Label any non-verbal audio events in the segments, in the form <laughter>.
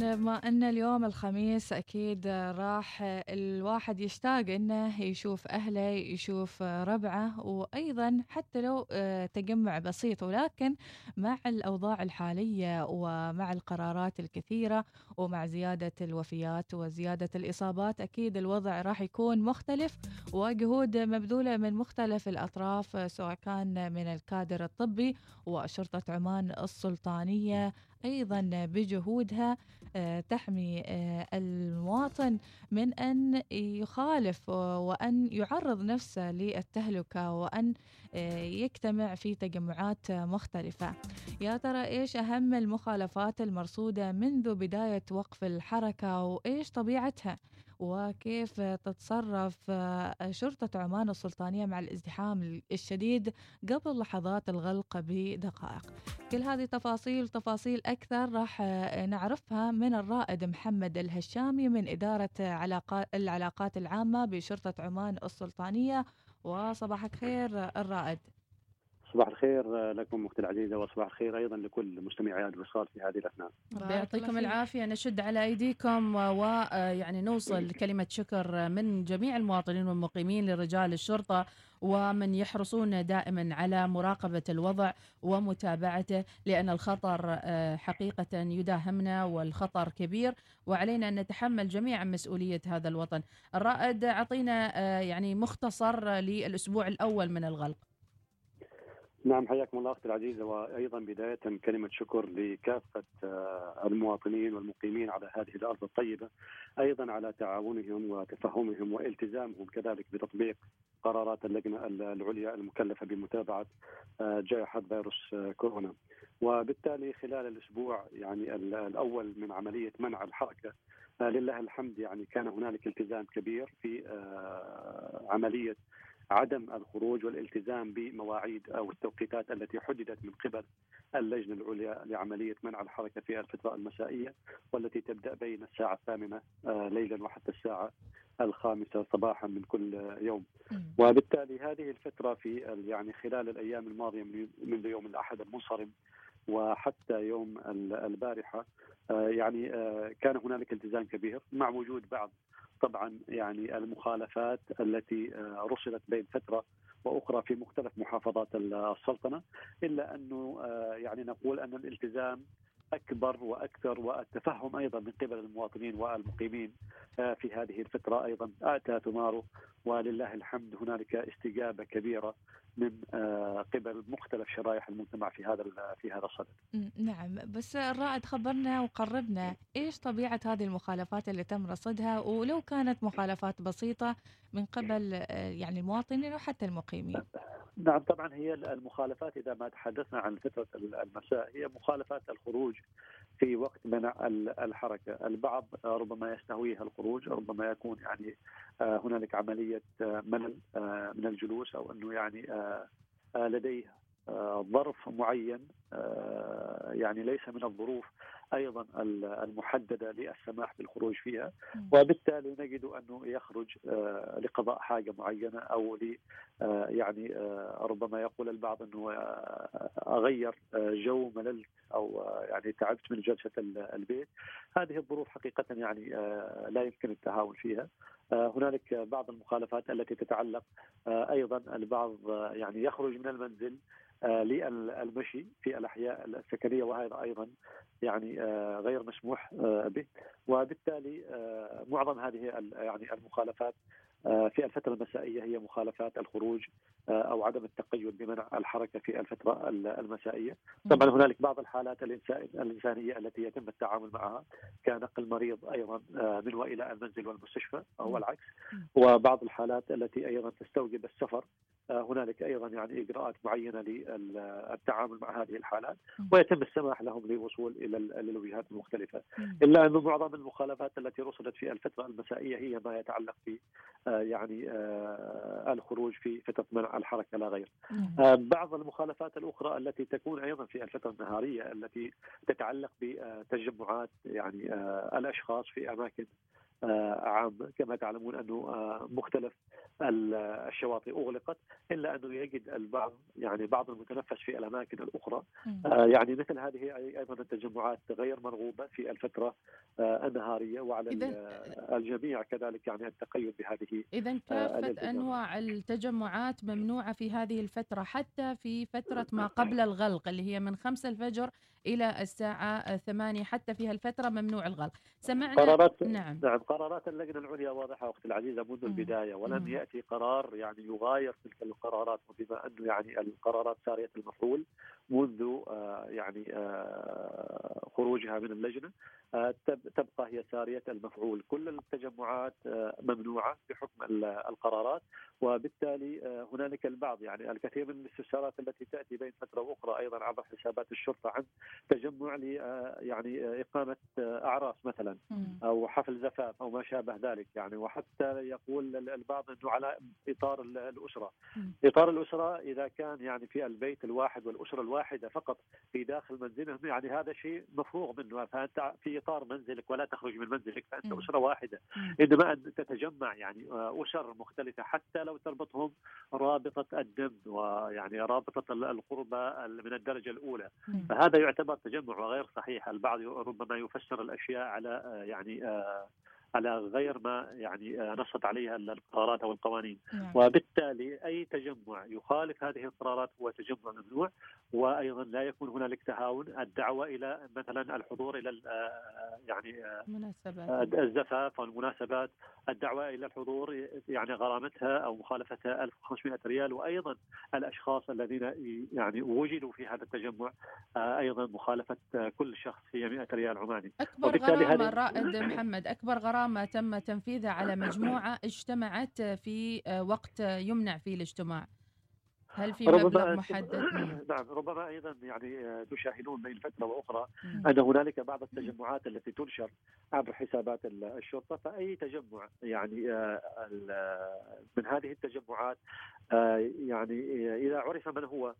بما إن اليوم الخميس أكيد راح الواحد يشتاق إنه يشوف أهله يشوف ربعه وأيضا حتى لو تجمع بسيط ولكن مع الأوضاع الحالية ومع القرارات الكثيرة ومع زيادة الوفيات وزيادة الإصابات أكيد الوضع راح يكون مختلف وجهود مبذولة من مختلف الأطراف سواء كان من الكادر الطبي وشرطة عمان السلطانية. أيضا بجهودها آه، تحمي آه، المواطن من أن يخالف وأن يعرض نفسه للتهلكة وأن آه، يجتمع في تجمعات مختلفة. يا ترى إيش أهم المخالفات المرصودة منذ بداية وقف الحركة وإيش طبيعتها؟ وكيف تتصرف شرطة عمان السلطانية مع الازدحام الشديد قبل لحظات الغلق بدقائق. كل هذه تفاصيل تفاصيل أكثر راح نعرفها من الرائد محمد الهشامي من إدارة العلاقات العامة بشرطة عمان السلطانية. وصباحك خير الرائد. صباح الخير لكم أختي العزيزة وصباح الخير أيضا لكل مستمعي الوصال في هذه الأثناء. يعطيكم العافية نشد على أيديكم ويعني نوصل كلمة شكر من جميع المواطنين والمقيمين لرجال الشرطة ومن يحرصون دائما على مراقبة الوضع ومتابعته لأن الخطر حقيقة يداهمنا والخطر كبير وعلينا أن نتحمل جميعا مسؤولية هذا الوطن. الرائد أعطينا يعني مختصر للأسبوع الأول من الغلق. نعم حياكم الله أختي العزيزة. وأيضا بداية كلمة شكر لكافة المواطنين والمقيمين على هذه الأرض الطيبة أيضا على تعاونهم وتفهمهم والتزامهم كذلك بتطبيق قرارات اللجنة العليا المكلفة بمتابعة جائحة فيروس كورونا. وبالتالي خلال الأسبوع يعني الأول من عملية منع الحركة لله الحمد يعني كان هنالك التزام كبير في عملية عدم الخروج والالتزام بمواعيد أو التوقيتات التي حددت من قبل اللجنة العليا لعملية منع الحركة في الفترة المسائية والتي تبدأ بين الساعة الثامنة ليلا وحتى الساعة الخامسة صباحا من كل يوم. وبالتالي هذه الفترة في يعني خلال الأيام الماضية منذ يوم الأحد المنصرم وحتى يوم البارحة يعني كان هنالك التزام كبير مع وجود بعض طبعا يعني المخالفات التي رصدت بين فترة وأخرى في مختلف محافظات السلطنة إلا أنه يعني نقول أن الالتزام أكبر وأكثر والتفهم أيضا من قبل المواطنين والمقيمين في هذه الفترة أيضا آتى ثماره ولله الحمد هنالك استجابة كبيرة من قبل مختلف شرائح المجتمع في هذا في هذا الصدد. نعم بس الرائد خبرنا وقربنا إيش طبيعة هذه المخالفات اللي تم رصدها ولو كانت مخالفات بسيطة من قبل يعني المواطنين وحتى المقيمين. نعم طبعا هي المخالفات إذا ما تحدثنا عن فتره المساء هي مخالفات الخروج في وقت منع الحركة، البعض ربما يستهويها الخروج، ربما يكون يعني هنالك عملية ملل من الجلوس أو إنه يعني لديه ظرف معين يعني ليس من الظروف أيضا المحددة للسماح بالخروج فيها. وبالتالي نجد أنه يخرج لقضاء حاجة معينة أو ل يعني ربما يقول البعض أنه أغير جو مللت أو يعني تعبت من جلسة البيت. هذه الظروف حقيقة يعني لا يمكن التهاون فيها. هنالك بعض المخالفات التي تتعلق أيضا البعض يعني يخرج من المنزل للمشي في الأحياء السكنية وهذا أيضا يعني غير مسموح به. وبالتالي معظم هذه يعني المخالفات في الفترة المسائية هي مخالفات الخروج أو عدم التقيد بمنع الحركة في الفترة المسائية. طبعا هنالك بعض الحالات الإنسانية التي يتم التعامل معها كنقل مريض أيضا من وإلى المنزل والمستشفى أو العكس. وبعض إلى التي أيضا تستوجب السفر هنالك أيضا يعني إجراءات معينة للتعامل مع هذه الحالات ويتم السماح لهم للوصول إلى الوجهات المختلفة. إلا انه معظم المخالفات التي رصدت في الفترة المسائية هي ما يتعلق في يعني الخروج في فترة منع الحركة لا غير. بعض المخالفات الأخرى التي تكون أيضا في الفترة النهارية التي تتعلق بتجمعات يعني الأشخاص في أماكن عام كما تعلمون أنه مختلف الشواطئ أغلقت إلا أنه يجد البعض يعني بعض المتنفس في الأماكن الأخرى. يعني مثل هذه أيضا التجمعات غير مرغوبة في الفترة النهارية وعلى الجميع كذلك يعني التقيد بهذه إذا كافة أنواع التجمعات ممنوعة في هذه الفترة حتى في فترة ما قبل الغلق اللي هي من 5 الفجر إلى الساعة 8 حتى في هالفترة ممنوع الغلق سمعنا قرارات نعم نعم قرارات اللجنة العليا واضحة أختي العزيزة منذ مم. البداية ولم مم. يأتي قرار يعني يغاير تلك القرارات وبما أنه يعني القرارات سارية المفعول منذ آه يعني آه خروجها من اللجنة. آه تبقى هي سارية المفعول. كل التجمعات ممنوعة بحكم القرارات وبالتالي هنالك البعض يعني الكثير من الاستفسارات التي تأتي بين فترة وأخرى أيضا عبر حسابات الشرطة عن تجمع ل يعني إقامة أعراس مثلا أو حفل زفاف أو ما شابه ذلك يعني. وحتى يقول البعض إنه على إطار الأسرة. إطار الأسرة إذا كان يعني في البيت الواحد والأسرة الواحده فقط في داخل منزلهم يعني هذا شيء مفروغ منه. فأنت في إطار منزلك ولا تخرج من منزلك فأنت أسرة واحدة. انما أن تتجمع يعني أسر مختلفة حتى لو تربطهم رابطة الدم ويعني رابطة القربه من الدرجة الأولى. فهذا يعتبر تجمع وغير صحيح. البعض ربما يفسر الأشياء على آه، يعني آه، على غير ما يعني نصت عليها القرارات أو القوانين نعم. وبالتالي أي تجمع يخالف هذه القرارات هو تجمع ممنوع وأيضا لا يكون هنالك تهاون الدعوة إلى مثلا الحضور إلى يعني مناسبات. الزفاف والمناسبات الدعوة إلى الحضور يعني غرامتها أو مخالفتها 1500 ريال وأيضا الأشخاص الذين يعني وجدوا في هذا التجمع أيضا مخالفة كل شخص هي 100 ريال عماني. أكبر غرامة الرائد محمد أكبر غرامة تم تنفيذها على مجموعة اجتمعت في وقت يمنع فيه الاجتماع. هل في مبلغ محدد؟ <clears throat> نعم ربما أيضا يعني تشاهدون بين فترة وأخرى أن هنالك بعض التجمعات التي تنشر عبر حسابات الشرطة فأي تجمع يعني آه، من هذه التجمعات آه، يعني إذا عرف من هو آه،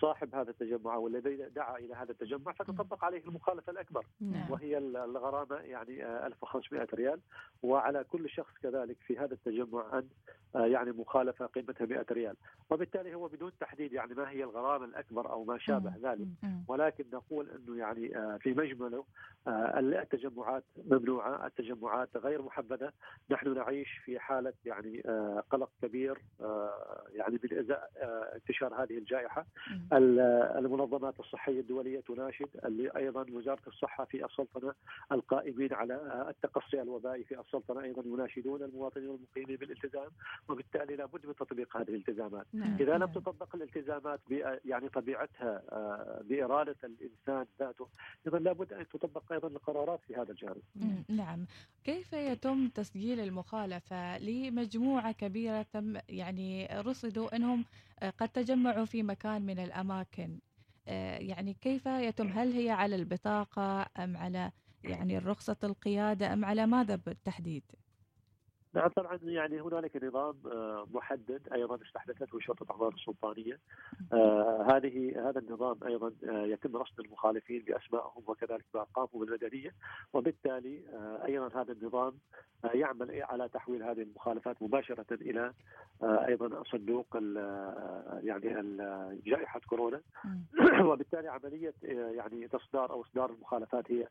صاحب هذا التجمع أو الذي دعا إلى هذا التجمع فتطبق عليه المخالفة الأكبر. نعم. وهي الغرامة يعني 1500 آه، ريال. وعلى كل شخص كذلك في هذا التجمع أن آه، يعني مخالفة قيمتها 100 ريال. وبالتالي هو بدون تحديد يعني ما هي الغرامة الأكبر أو ما شابه ذلك. ولكن نقول إنه يعني في مجمله التجمعات ممنوعة التجمعات غير محبذة. نحن نعيش في حالة يعني قلق كبير يعني من ازاء انتشار هذه الجائحة. المنظمات الصحية الدولية تناشد اللي أيضا وزارة الصحة في السلطنة القائمين على التقصي الوبائي في السلطنة أيضا يناشدون المواطنين والمقيمين بالالتزام وبالتالي لابد من تطبيق هذه الالتزامات. نعم. إذا لم نعم. تطبق الالتزامات يعني طبيعتها آه، بإرادة الإنسان ذاته اذا لابد أن تطبق أيضا القرارات في هذا الجانب. نعم. كيف يتم تسجيل المخالفة لمجموعة كبيرة تم يعني رصدوا إنهم قد تجمعوا في مكان من الأماكن آه، يعني كيف يتم هل هي على البطاقة أم على يعني رخصة القيادة أم على ماذا بالتحديد؟ نعم طبعا يعني هنالك نظام آه، محدد أيضا استحدثته شرطة احضار السلطانية. آه هذه هذا النظام أيضا آه يتم رصد المخالفين بأسمائهم وكذلك بارقامهم المدنية. وبالتالي آه أيضا هذا النظام يعمل على تحويل هذه المخالفات مباشرة إلى أيضا صندوق يعني جائحة كورونا. <coughs> وبالتالي عملية يعني تصدار أو إصدار المخالفات هي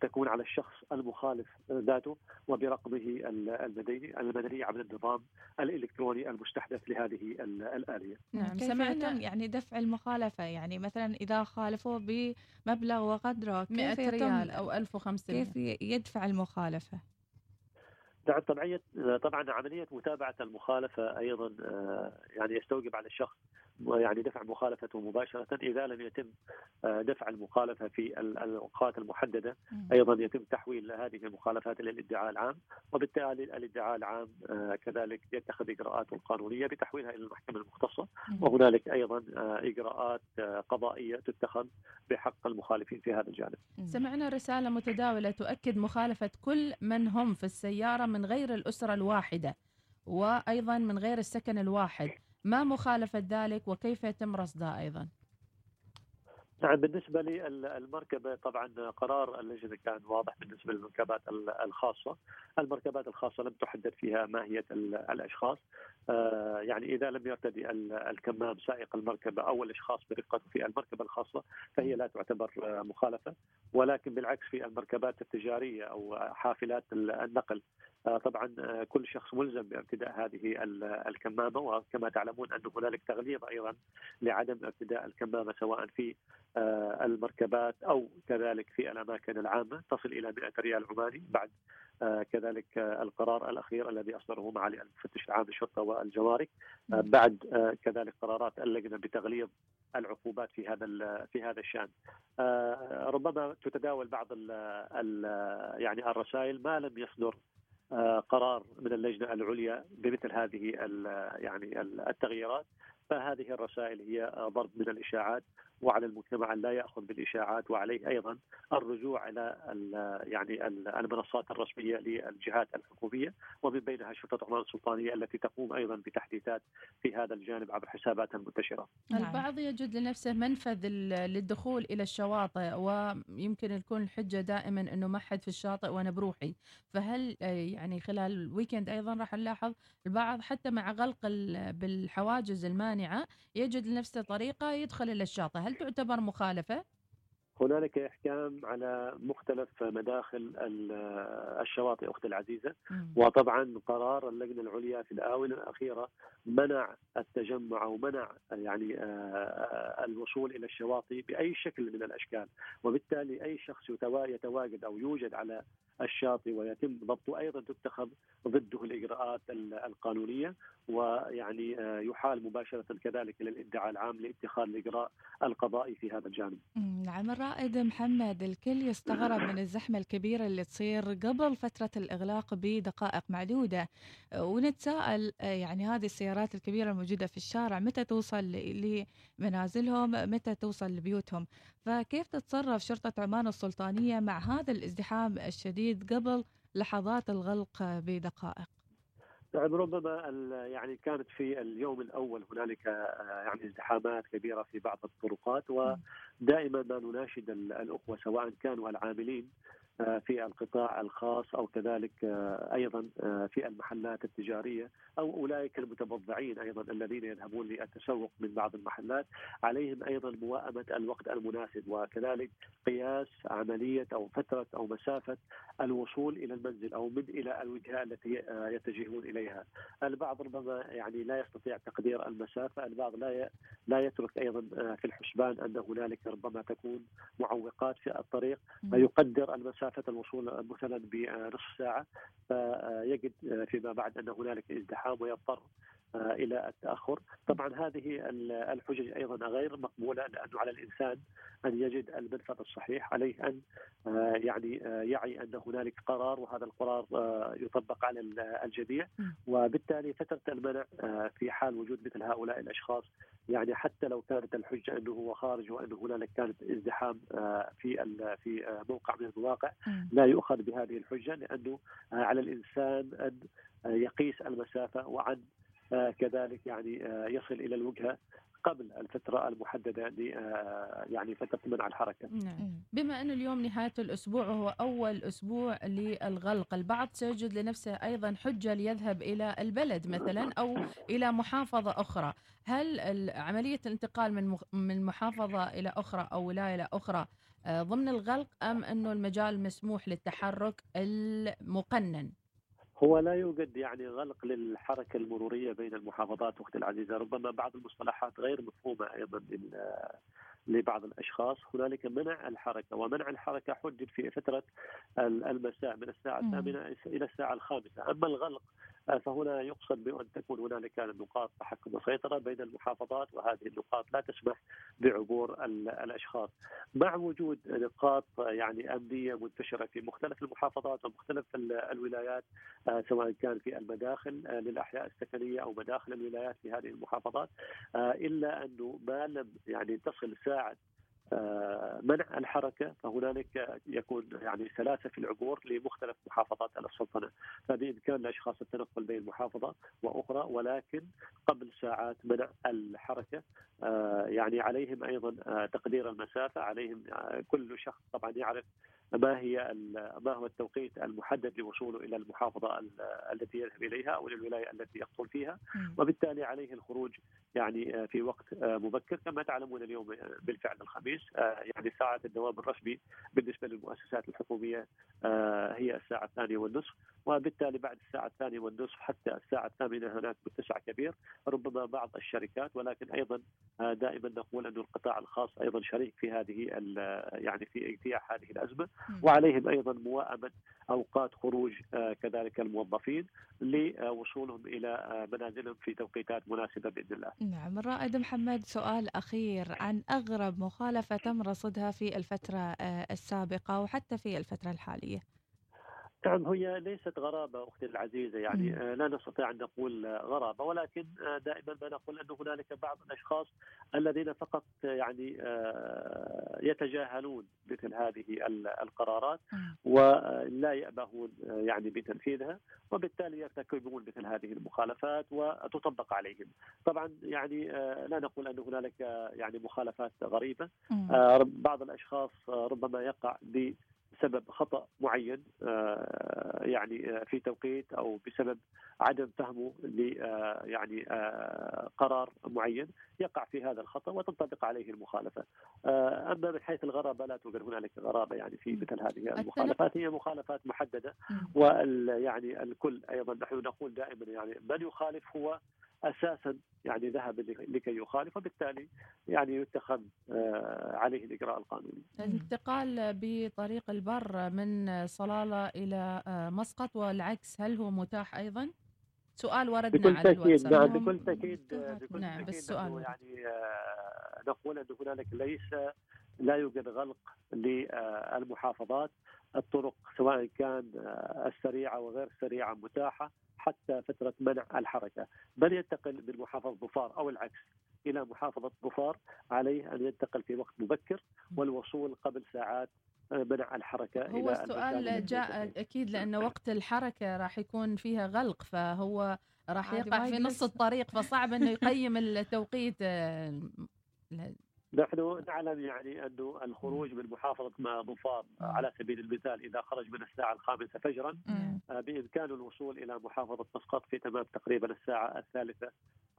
تكون على الشخص المخالف ذاته وبرقمه المدني المدني عبر النظام الإلكتروني المستحدث لهذه الآلية. نعم سمعتم يعني دفع المخالفة يعني مثلا إذا خالفوا بمبلغ وقدره كيف 100 ريال أو 1500 كيف يدفع المخالفة؟ نعم طبعا طبعا عملية متابعة المخالفة أيضا آه، يعني يستوجب على الشخص يعني دفع مخالفته مباشرة إذا لم يتم آه، دفع المخالفة في الأوقات المحددة. أيضا يتم تحويل هذه المخالفات إلى الإدعاء العام وبالتالي الإدعاء العام آه، كذلك يتخذ إجراءات قانونية بتحويلها إلى المحكمة المختصة. وهنالك أيضا آه، إجراءات قضائية تتخذ بحق المخالفين في هذا الجانب. سمعنا رسالة متداولة تؤكد مخالفة كل من هم في السيارة من غير الأسرة الواحدة وأيضا من غير السكن الواحد. ما مخالفة ذلك وكيف يتم رصدها أيضا؟ نعم بالنسبة للمركبة طبعا قرار اللجنة كان واضح بالنسبة للمركبات الخاصة. المركبات الخاصة لم تحدد فيها ماهية الأشخاص. آه، يعني إذا لم يرتدي الكمام سائق المركبة أو الأشخاص برفقته في المركبة الخاصة فهي لا تعتبر مخالفة. ولكن بالعكس في المركبات التجارية أو حافلات النقل طبعا آه، كل شخص ملزم بارتداء هذه الكمامة وكما تعلمون أن هنالك تغليظ أيضا لعدم ارتداء الكمامة سواء في آه، المركبات أو كذلك في الأماكن العامة. تصل إلى 100 ريال عماني بعد آه، كذلك آه، القرار الأخير الذي أصدره معالي المفتش العام للشرطة والجمارك بعد كذلك قرارات اللجنة بتغليظ العقوبات في هذا في هذا الشأن. ربما تتداول بعض ال ال يعني الرسائل ما لم يصدر قرار من اللجنة العليا بمثل هذه يعني التغييرات. فهذه الرسائل هي ضرب من الإشاعات وعلى المجتمع أن لا يأخذ بالإشاعات وعليه أيضا الرجوع إلى يعني المنصات الرسمية للجهات الحكومية ومن بينها شرطه عمان السلطانية التي تقوم أيضا بتحديثات في هذا الجانب عبر حساباتها المنتشرة. نعم. البعض يجد لنفسه منفذ للدخول إلى الشواطئ ويمكن تكون الحجة دائما إنه ما حد في الشاطئ وأنا بروحي، فهل يعني خلال الويكند أيضا راح نلاحظ البعض حتى مع غلق بالحواجز المانعه يجد لنفسه طريقة يدخل إلى الشاطئ، هل تعتبر مخالفة؟ هنالك إحكام على مختلف مداخل الشواطئ أختي العزيزة. وطبعا قرار اللجنة العليا في الآونة الأخيرة منع التجمع أو منع يعني آه، آه، الوصول إلى الشواطئ بأي شكل من الأشكال. وبالتالي أي شخص يتواجد أو يوجد على الشاطئ ويتم ضبطه أيضا تتخذ ضده الإجراءات القانونية. ويعني آه، يحال مباشرة كذلك إلى الإدعاء العام لاتخاذ الإجراء القضائي في هذا الجانب. نعم الرائد محمد الكل يستغرب من الزحمة الكبيرة اللي تصير قبل فترة الإغلاق بدقائق معدودة ونتساءل آه، يعني هذه السيارات الكبيرة الموجودة في الشارع متى توصل لمنازلهم متى توصل لبيوتهم فكيف تتصرف شرطة عمان السلطانية مع هذا الازدحام الشديد قبل لحظات الغلق بدقائق؟ نعم ربما يعني كانت في اليوم الأول هنالك آه، يعني ازدحامات كبيرة في بعض الطرقات ودائما ما نناشد الأخوة سواء كانوا العاملين في القطاع الخاص أو كذلك آه، أيضا آه، في المحلات التجارية أو أولئك المتبضعين أيضا الذين يذهبون للتسوق من بعض المحلات عليهم أيضا موائمه الوقت المناسب وكذلك قياس عملية أو فترة أو مسافة الوصول إلى المنزل أو من إلى الوجهة التي يتجهون إليها. البعض ربما يعني لا يستطيع تقدير المسافة، البعض لا لا يترك أيضا في الحسبان أن هنالك ربما تكون معوقات في الطريق فيقدر المسافة مسافه الوصول مثلا بنصف ساعة فيجد فيما بعد أن هنالك ازدحام ويضطر إلى التأخر، طبعا هذه الحجج أيضا غير مقبولة لأنه على الإنسان أن يجد المنفذ الصحيح، عليه أن يعني يعي أن هنالك قرار وهذا القرار يطبق على الجميع. وبالتالي فترة المنع في حال وجود مثل هؤلاء الأشخاص يعني حتى لو كانت الحجة أنه هو خارج وأنه هنالك كانت ازدحام في في موقع من المواقع لا يؤخذ بهذه الحجة لأنه على الإنسان أن يقيس المسافة وعن كذلك يعني يصل إلى الوجهة قبل الفترة المحددة ل يعني فترة منع الحركة. نعم. بما أن اليوم نهاية الأسبوع وهو أول أسبوع للغلق، البعض سيجد لنفسه أيضا حجة ليذهب إلى البلد مثلا أو إلى محافظة أخرى، هل عملية الانتقال من من محافظة إلى أخرى أو ولاية إلى أخرى ضمن الغلق أم أنه المجال مسموح للتحرك المقنن؟ هو لا يوجد يعني غلق للحركة المرورية بين المحافظات أختي العزيزة، ربما بعض المصطلحات غير مفهومة أيضا لبعض الأشخاص، هنالك منع الحركة ومنع الحركة حدد في فترة المساء من الساعة الثامنة إلى الساعة الخامسة، أما الغلق فهنا يقصد بأن تكون هنالك نقاط تحكم وسيطرة بين المحافظات وهذه النقاط لا تسمح بعبور الأشخاص. مع وجود نقاط يعني أمنية منتشرة في مختلف المحافظات ومختلف الولايات آه، سواء كان في المداخل آه، للأحياء السكنية أو مداخل الولايات في هذه المحافظات آه، إلا أنه ما لم يعني تصل ساعة منع الحركة فهنالك يكون يعني سلاسة في العبور لمختلف محافظات السلطنة، فبامكان الاشخاص التنقل بين محافظه وأخرى ولكن قبل ساعات منع الحركة. آه، يعني عليهم أيضا تقدير المسافة عليهم كل شخص طبعا يعرف ما هي ما هو التوقيت المحدد لوصوله إلى المحافظة التي يذهب إليها أو الولاية التي يقصر فيها؟ وبالتالي عليه الخروج يعني في وقت مبكر كما تعلمون اليوم بالفعل الخميس. يعني ساعة الدوام الرسمي بالنسبة للمؤسسات الحكومية هي الساعة الثانية والنصف. وبالتالي بعد الساعة الثانية والنصف حتى الساعة الثامنة هناك متسع كبير ربما بعض الشركات ولكن أيضا دائما نقول أن القطاع الخاص أيضا شريك في هذه يعني في اجتياح هذه الأزمة وعليهم أيضا موائمه أوقات خروج آه، كذلك الموظفين لوصولهم إلى آه، منازلهم في توقيتات مناسبة بإذن الله. نعم الرائد محمد سؤال أخير عن أغرب مخالفة تم رصدها في الفترة آه، السابقة وحتى في الفترة الحالية. نعم هي ليست غرابة أختي العزيزة يعني آه لا نستطيع أن نقول غرابة ولكن آه دائما ما نقول أن هنالك بعض الأشخاص الذين فقط يعني آه يتجاهلون مثل هذه القرارات ولا يأبهون يعني بتنفيذها وبالتالي يرتكبون مثل هذه المخالفات وتطبق عليهم. طبعا يعني لا نقول أن هنالك يعني مخالفات غريبة. بعض الأشخاص ربما يقع ب بسبب خطأ معين آه، يعني آه، في توقيت أو بسبب عدم فهمه ل آه، يعني قرار معين يقع في هذا الخطأ وتنطبق عليه المخالفة. أما من حيث الغرابة لا توجد هنالك غرابة يعني في مثل هذه المخالفات. هي مخالفات محددة وال يعني الكل أيضا نحن نقول دائما يعني من يخالف هو أساسا يعني ذهب لكي يخالف وبالتالي يعني يتخذ آه، عليه الإجراء القانوني. الانتقال بطريق البر من صلالة إلى آه، مسقط والعكس هل هو متاح أيضا؟ سؤال وردنا بكل على الواتساب نعم بكل تأكيد بكل نعم بالسؤال يعني آه، نقول أن هنالك ليس لا يوجد غلق للمحافظات. الطرق سواء كان السريعة وغير السريعة متاحة. حتى فترة منع الحركة، من ينتقل من محافظة ظفار أو العكس إلى محافظة ظفار عليه أن ينتقل في وقت مبكر والوصول قبل ساعات منع الحركة هو إلى السؤال جاء أكيد لأن وقت الحركة راح يكون فيها غلق فهو راح يقع في نص الطريق فصعب إنه يقيم التوقيت آه، نحن نعلم يعني انه الخروج من محافظة ظفار على سبيل المثال إذا خرج من الساعة الخامسة فجرا آه، بامكانه الوصول إلى محافظة مسقط في تمام تقريبا الساعة الثالثة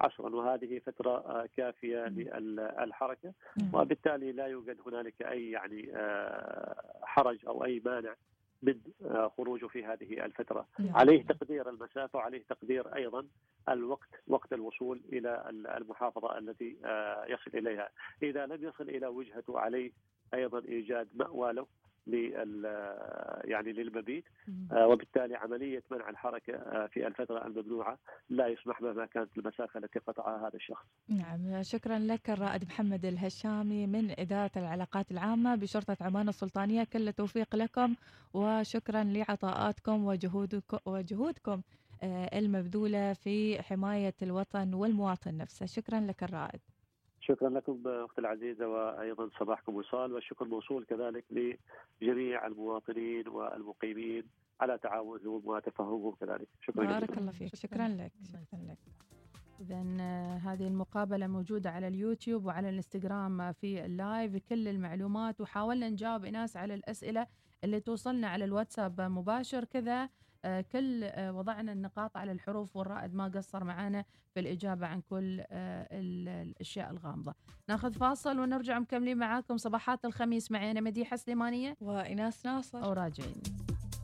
عصرا وهذه فترة آه، كافية للحركه وبالتالي لا يوجد هنالك أي يعني آه، حرج أو أي مانع من خروجه في هذه الفترة. عليه تقدير المسافة وعليه تقدير أيضا الوقت وقت الوصول إلى المحافظة التي آه، يصل إليها. إذا لم يصل إلى وجهته عليه أيضا إيجاد مأوى له يعني للمبيت. آه، وبالتالي عملية منع الحركة آه، في الفترة الممنوعة لا يسمح مهما كانت المسافة التي قطعها هذا الشخص. نعم شكرا لك الرائد محمد الهشامي من إدارة العلاقات العامة بشرطة عمان السلطانية. كل التوفيق لكم وشكرا لعطاءاتكم وجهودكم, وجهودكم. آه، المبذولة في حماية الوطن والمواطن نفسه. شكرا لك الرائد. شكرا لكم أختي العزيزة وأيضا صباحكم وصال والشكر موصول كذلك لجميع المواطنين والمقيمين على تعاونهم وتفهمهم كذلك. شكرا بارك الله فيك. شكرا لك. شكرا لك. إذا آه، هذه المقابلة موجودة على اليوتيوب وعلى الإنستغرام في اللايف. كل المعلومات وحاولنا نجاوب ناس على الأسئلة اللي توصلنا على الواتساب مباشر كذا. آه، كل آه، وضعنا النقاط على الحروف والرائد ما قصر معنا في الإجابة عن كل آه، الأشياء الغامضة. ناخذ فاصل ونرجع مكملين معاكم. صباحات الخميس معي أنا مديحة سليمانية وإناس ناصر. وراجعين.